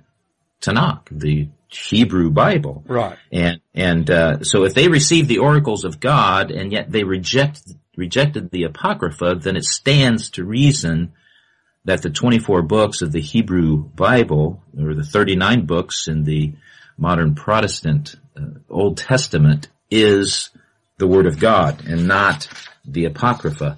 Tanakh, the Hebrew Bible. Right. And and uh, so if they received the oracles of God and yet they reject rejected the Apocrypha, then it stands to reason that the 24 books of the Hebrew Bible, or the 39 books in the modern Protestant uh, Old Testament, is the Word of God and not the Apocrypha.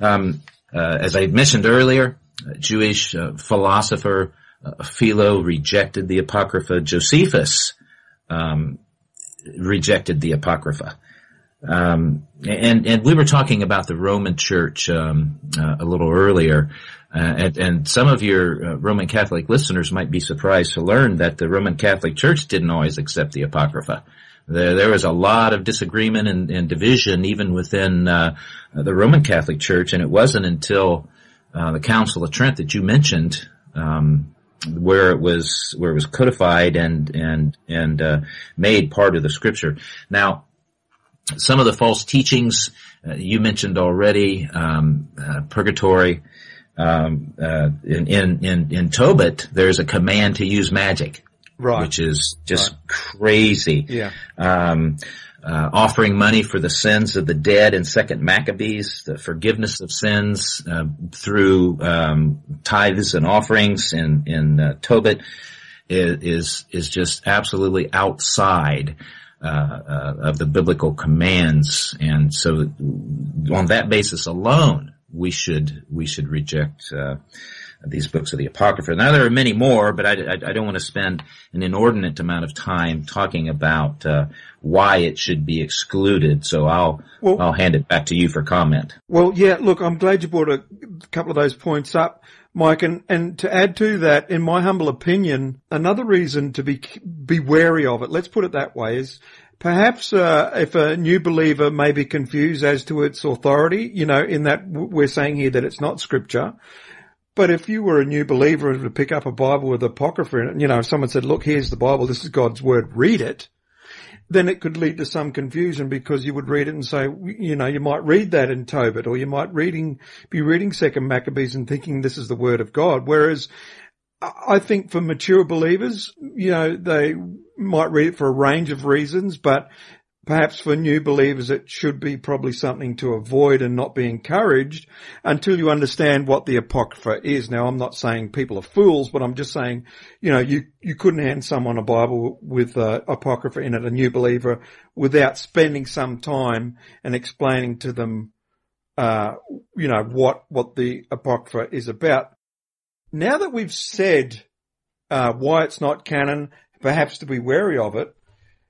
Um, uh, as I mentioned earlier, Jewish uh, philosopher uh, Philo rejected the Apocrypha. Josephus um, rejected the Apocrypha. Um, and and we were talking about the Roman Church um, uh, a little earlier, uh, and, and, some of your uh, Roman Catholic listeners might be surprised to learn that the Roman Catholic Church didn't always accept the Apocrypha. There, there was a lot of disagreement and, and division even within uh, the Roman Catholic Church, and it wasn't until uh, the Council of Trent that you mentioned um, where it was where it was codified and and and uh, made part of the Scripture. Now, some of the false teachings uh, you mentioned already, um, uh, purgatory. Um, uh, in, in in in Tobit, there's a command to use magic right. which is just right. crazy. Yeah. Um, uh, offering money for the sins of the dead in Second Maccabees, the forgiveness of sins uh, through um, tithes and offerings in in uh, Tobit is is just absolutely outside uh, uh, of the biblical commands, and so on that basis alone, we should we should reject uh, these books of the Apocrypha. Now there are many more, but I, I, I don't want to spend an inordinate amount of time talking about uh, why it should be excluded. So I'll well, I'll hand it back to you for comment. Well, yeah. Look, I'm glad you brought a couple of those points up, Mike. And and to add to that, in my humble opinion, another reason to be be wary of it. Let's put it that way is. Perhaps uh, if a new believer may be confused as to its authority, you know, in that we're saying here that it's not scripture, but if you were a new believer and would pick up a Bible with Apocrypha in it, you know, if someone said, look, here's the Bible, this is God's word, read it, then it could lead to some confusion because you would read it and say, you know, you might read that in Tobit or you might reading, be reading Second Maccabees and thinking this is the word of God. Whereas I think for mature believers, you know, they might read it for a range of reasons, but Perhaps for new believers, it should be probably something to avoid and not be encouraged until you understand what the Apocrypha is. Now, I'm not saying people are fools, but I'm just saying, you know, you, you couldn't hand someone a Bible with uh, Apocrypha in it, a new believer, without spending some time and explaining to them, uh, you know, what, what the Apocrypha is about. Now that we've said, uh, why it's not canon, perhaps to be wary of it,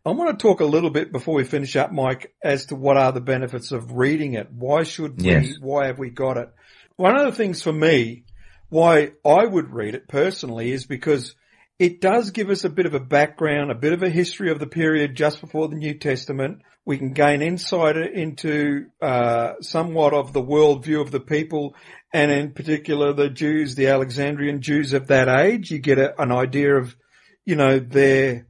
I want to talk a little bit before we finish up, Mike, as to what are the benefits of reading it. Why should we, yes. why have we got it? One of the things for me, why I would read it personally is because it does give us a bit of a background, a bit of a history of the period just before the New Testament. We can gain insight into uh, somewhat of the worldview of the people, and in particular the Jews, the Alexandrian Jews of that age. You get a, an idea of, you know, their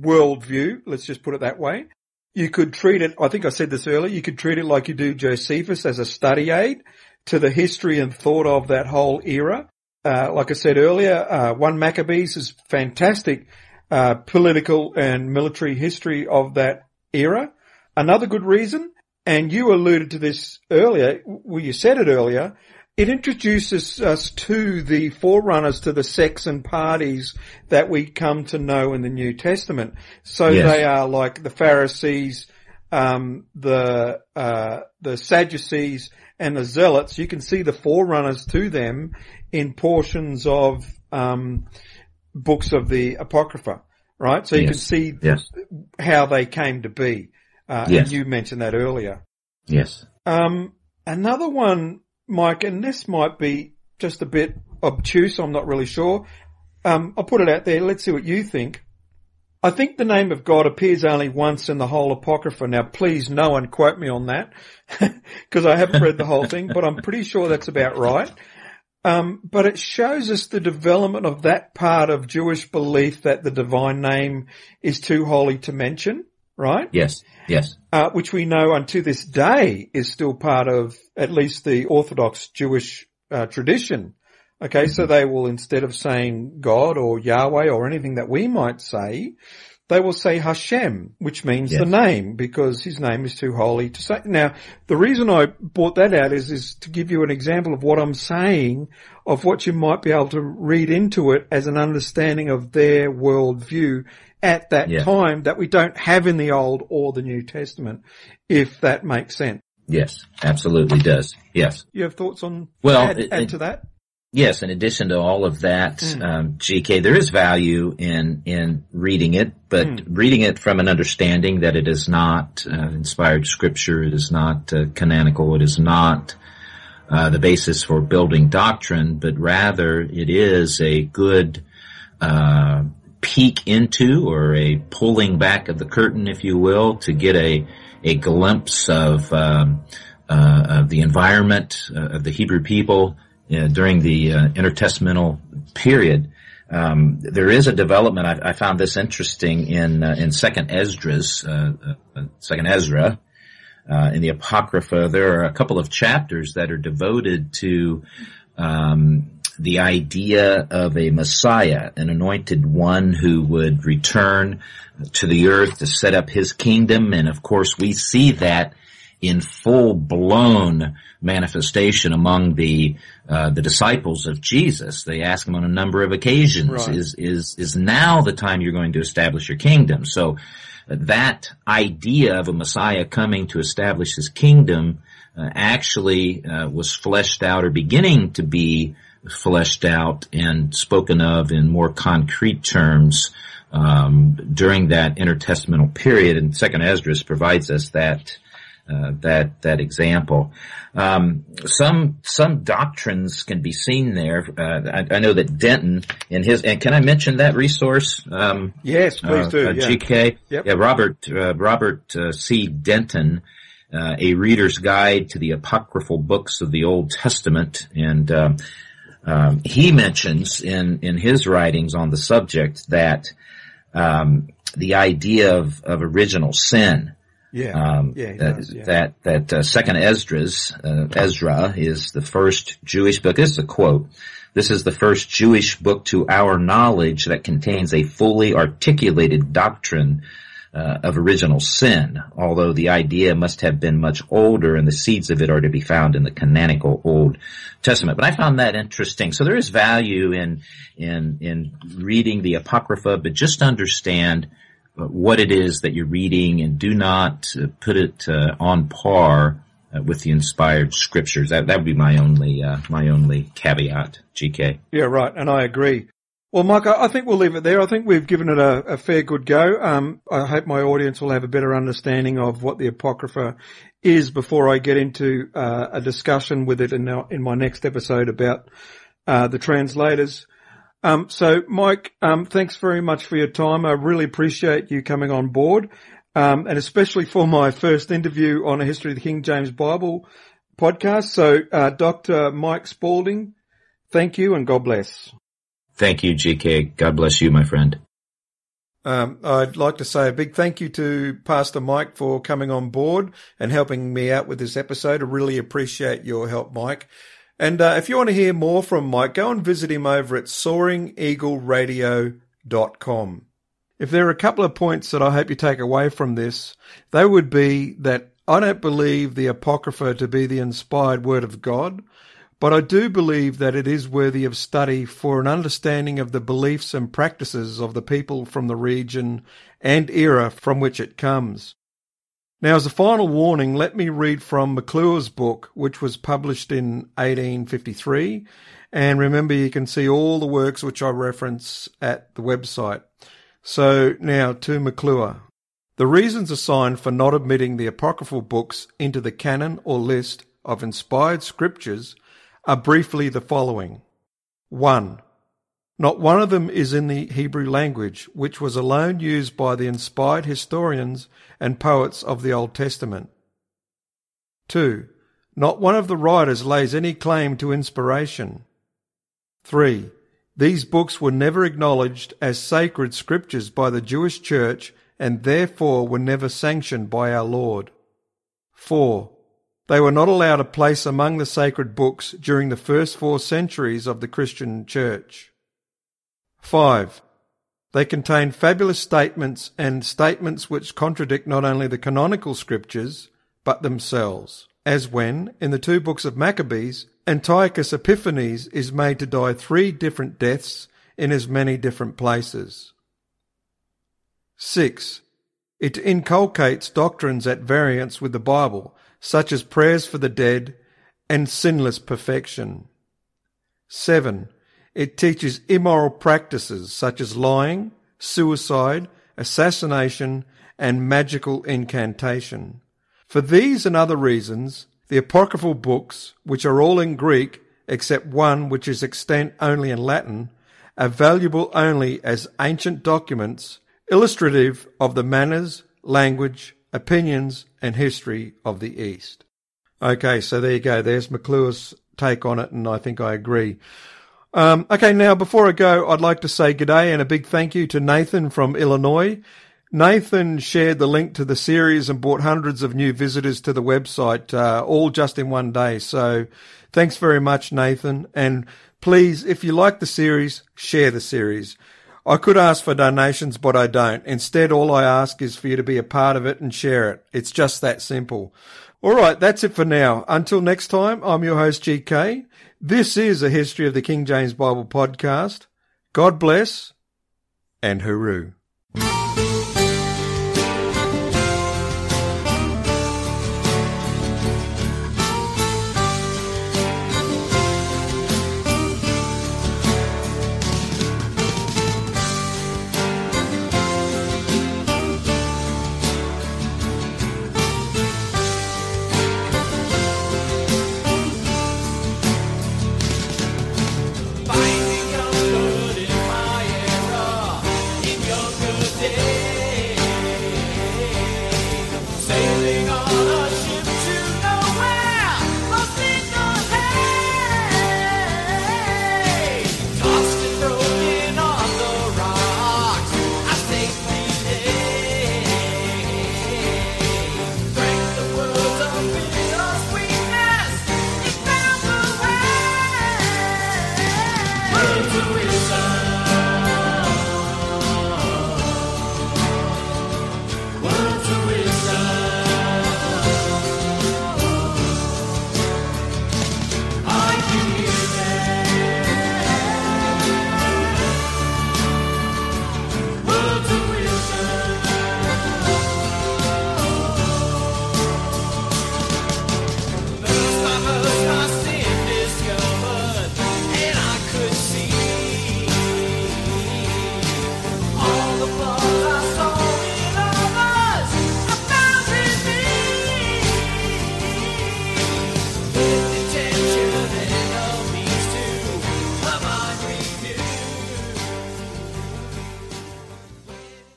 worldview, let's just put it that way. You could treat it, I think I said this earlier, you could treat it like you do Josephus as a study aid to the history and thought of that whole era. uh, like I said earlier, uh, one Maccabees is fantastic uh, political and military history of that era. Another good reason, and you alluded to this earlier, well, you said it earlier, it introduces us to the forerunners to the sects and parties that we come to know in the New Testament. So yes. they are like the Pharisees, um, the uh, the Sadducees, and the Zealots. You can see the forerunners to them in portions of um, books of the Apocrypha, right? So you yes. can see yes. how they came to be. Uh, yes. And you mentioned that earlier. Yes. Um, another one Mike, and this might be just a bit obtuse, I'm not really sure. Um, I'll put it out there. Let's see what you think. I think the name of God appears only once in the whole Apocrypha. Now, please, no one quote me on that because I haven't read the whole thing, but I'm pretty sure that's about right. Um, but it shows us the development of that part of Jewish belief that the divine name is too holy to mention right? Yes, yes. Uh, which we know unto this day is still part of at least the Orthodox Jewish uh, tradition. Okay, mm-hmm. so they will instead of saying God or Yahweh or anything that we might say, they will say Hashem, which means yes. the name, because his name is too holy to say. Now, the reason I brought that out is, is to give you an example of what I'm saying, of what you might be able to read into it as an understanding of their worldview at that yeah. time that we don't have in the Old or the New Testament, if that makes sense. Yes, absolutely does. Yes. You have thoughts on well, add, it, add to that? Yes, in addition to all of that, mm. um, GK, there is value in in reading it, but mm. reading it from an understanding that it is not uh, inspired scripture, it is not uh, canonical, it is not uh, the basis for building doctrine, but rather it is a good uh, peek into or a pulling back of the curtain, if you will, to get a a glimpse of, um, uh, of the environment uh, of the Hebrew people uh, during the uh, intertestamental period. Um, there is a development. I, I found this interesting in uh, in Second Esdras, uh, Second Ezra, in the Apocrypha. There are a couple of chapters that are devoted to um, the idea of a Messiah, an anointed one who would return to the earth to set up his kingdom. And of course, we see that in full blown manifestation among the uh, the disciples of Jesus. They ask him on a number of occasions, right. "Is is is now the time you're going to establish your kingdom?" So uh, that idea of a Messiah coming to establish his kingdom uh, actually uh, was fleshed out or beginning to be fleshed out and spoken of in more concrete terms um, during that intertestamental period. And Second Esdras provides us that uh, that that example. Um, some some doctrines can be seen there. Uh, I, I, know that Dentan in his and can I mention that resource? Um, yes, please uh, do. Uh, yeah. GK, yep. yeah, Robert uh, Robert uh, C. Dentan. a reader's guide to the apocryphal books of the Old Testament, and um, um, he mentions in in his writings on the subject that um, the idea of, of original sin. Yeah, um, yeah, that, does, yeah. that that uh, Second Esdras uh, Ezra is the first Jewish book. This is a quote. This is the first Jewish book to our knowledge that contains a fully articulated doctrine uh, of original sin, although the idea must have been much older and the seeds of it are to be found in the canonical Old Testament. But I found that interesting. So there is value in, in, in reading the Apocrypha, but just understand what it is that you're reading and do not uh, put it uh, on par uh, with the inspired scriptures. That, that would be my only, uh, my only caveat, GK. Yeah, right. And I agree. Well, Mike, I think we'll leave it there. I think we've given it a, a fair good go. Um, I hope my audience will have a better understanding of what the Apocrypha is before I get into uh, a discussion with it in, in my next episode about uh, the translators. Um, so, Mike, um, thanks very much for your time. I really appreciate you coming on board, um, and especially for my first interview on a history of the King James Bible podcast. So, uh, Dr. Mike Spaulding, thank you and God bless. Thank you, GK. God bless you, my friend. Um, I'd like to say a big thank you to Pastor Mike for coming on board and helping me out with this episode. I really appreciate your help, Mike. And uh, if you want to hear more from Mike, go and visit him over at soaringeagleradio.com. If there are a couple of points that I hope you take away from this, they would be that I don't believe the Apocrypha to be the inspired word of God, but I do believe that it is worthy of study for an understanding of the beliefs and practices of the people from the region and era from which it comes. Now, as a final warning, let me read from McClure's book, which was published in 1853. And remember, you can see all the works which I reference at the website. So now to McClure. The reasons assigned for not admitting the apocryphal books into the canon or list of inspired scriptures are briefly the following. 1. Not one of them is in the Hebrew language, which was alone used by the inspired historians and poets of the Old Testament. 2. Not one of the writers lays any claim to inspiration. 3. These books were never acknowledged as sacred scriptures by the Jewish Church and therefore were never sanctioned by our Lord. 4. They were not allowed a place among the sacred books during the first four centuries of the Christian Church. 5. They contain fabulous statements and statements which contradict not only the canonical scriptures, but themselves, as when, in the two books of Maccabees, Antiochus Epiphanes is made to die three different deaths in as many different places. 6. It inculcates doctrines at variance with the Bible, such as prayers for the dead and sinless perfection. 7. It teaches immoral practices such as lying, suicide, assassination, and magical incantation. For these and other reasons, the apocryphal books, which are all in Greek except one which is extant only in Latin, are valuable only as ancient documents illustrative of the manners, language, opinions, and history of the East. Okay, so there you go. There's McClure's take on it, and I think I agree. Um, okay, now before I go, I'd like to say good day and a big thank you to Nathan from Illinois. Nathan shared the link to the series and brought hundreds of new visitors to the website, uh, all just in one day. So thanks very much, Nathan. And please, if you like the series, share the series. I could ask for donations, but I don't. Instead, all I ask is for you to be a part of it and share it. It's just that simple. All right, that's it for now. Until next time, I'm your host, GK. This is a History of the King James Bible podcast. God bless and hooroo.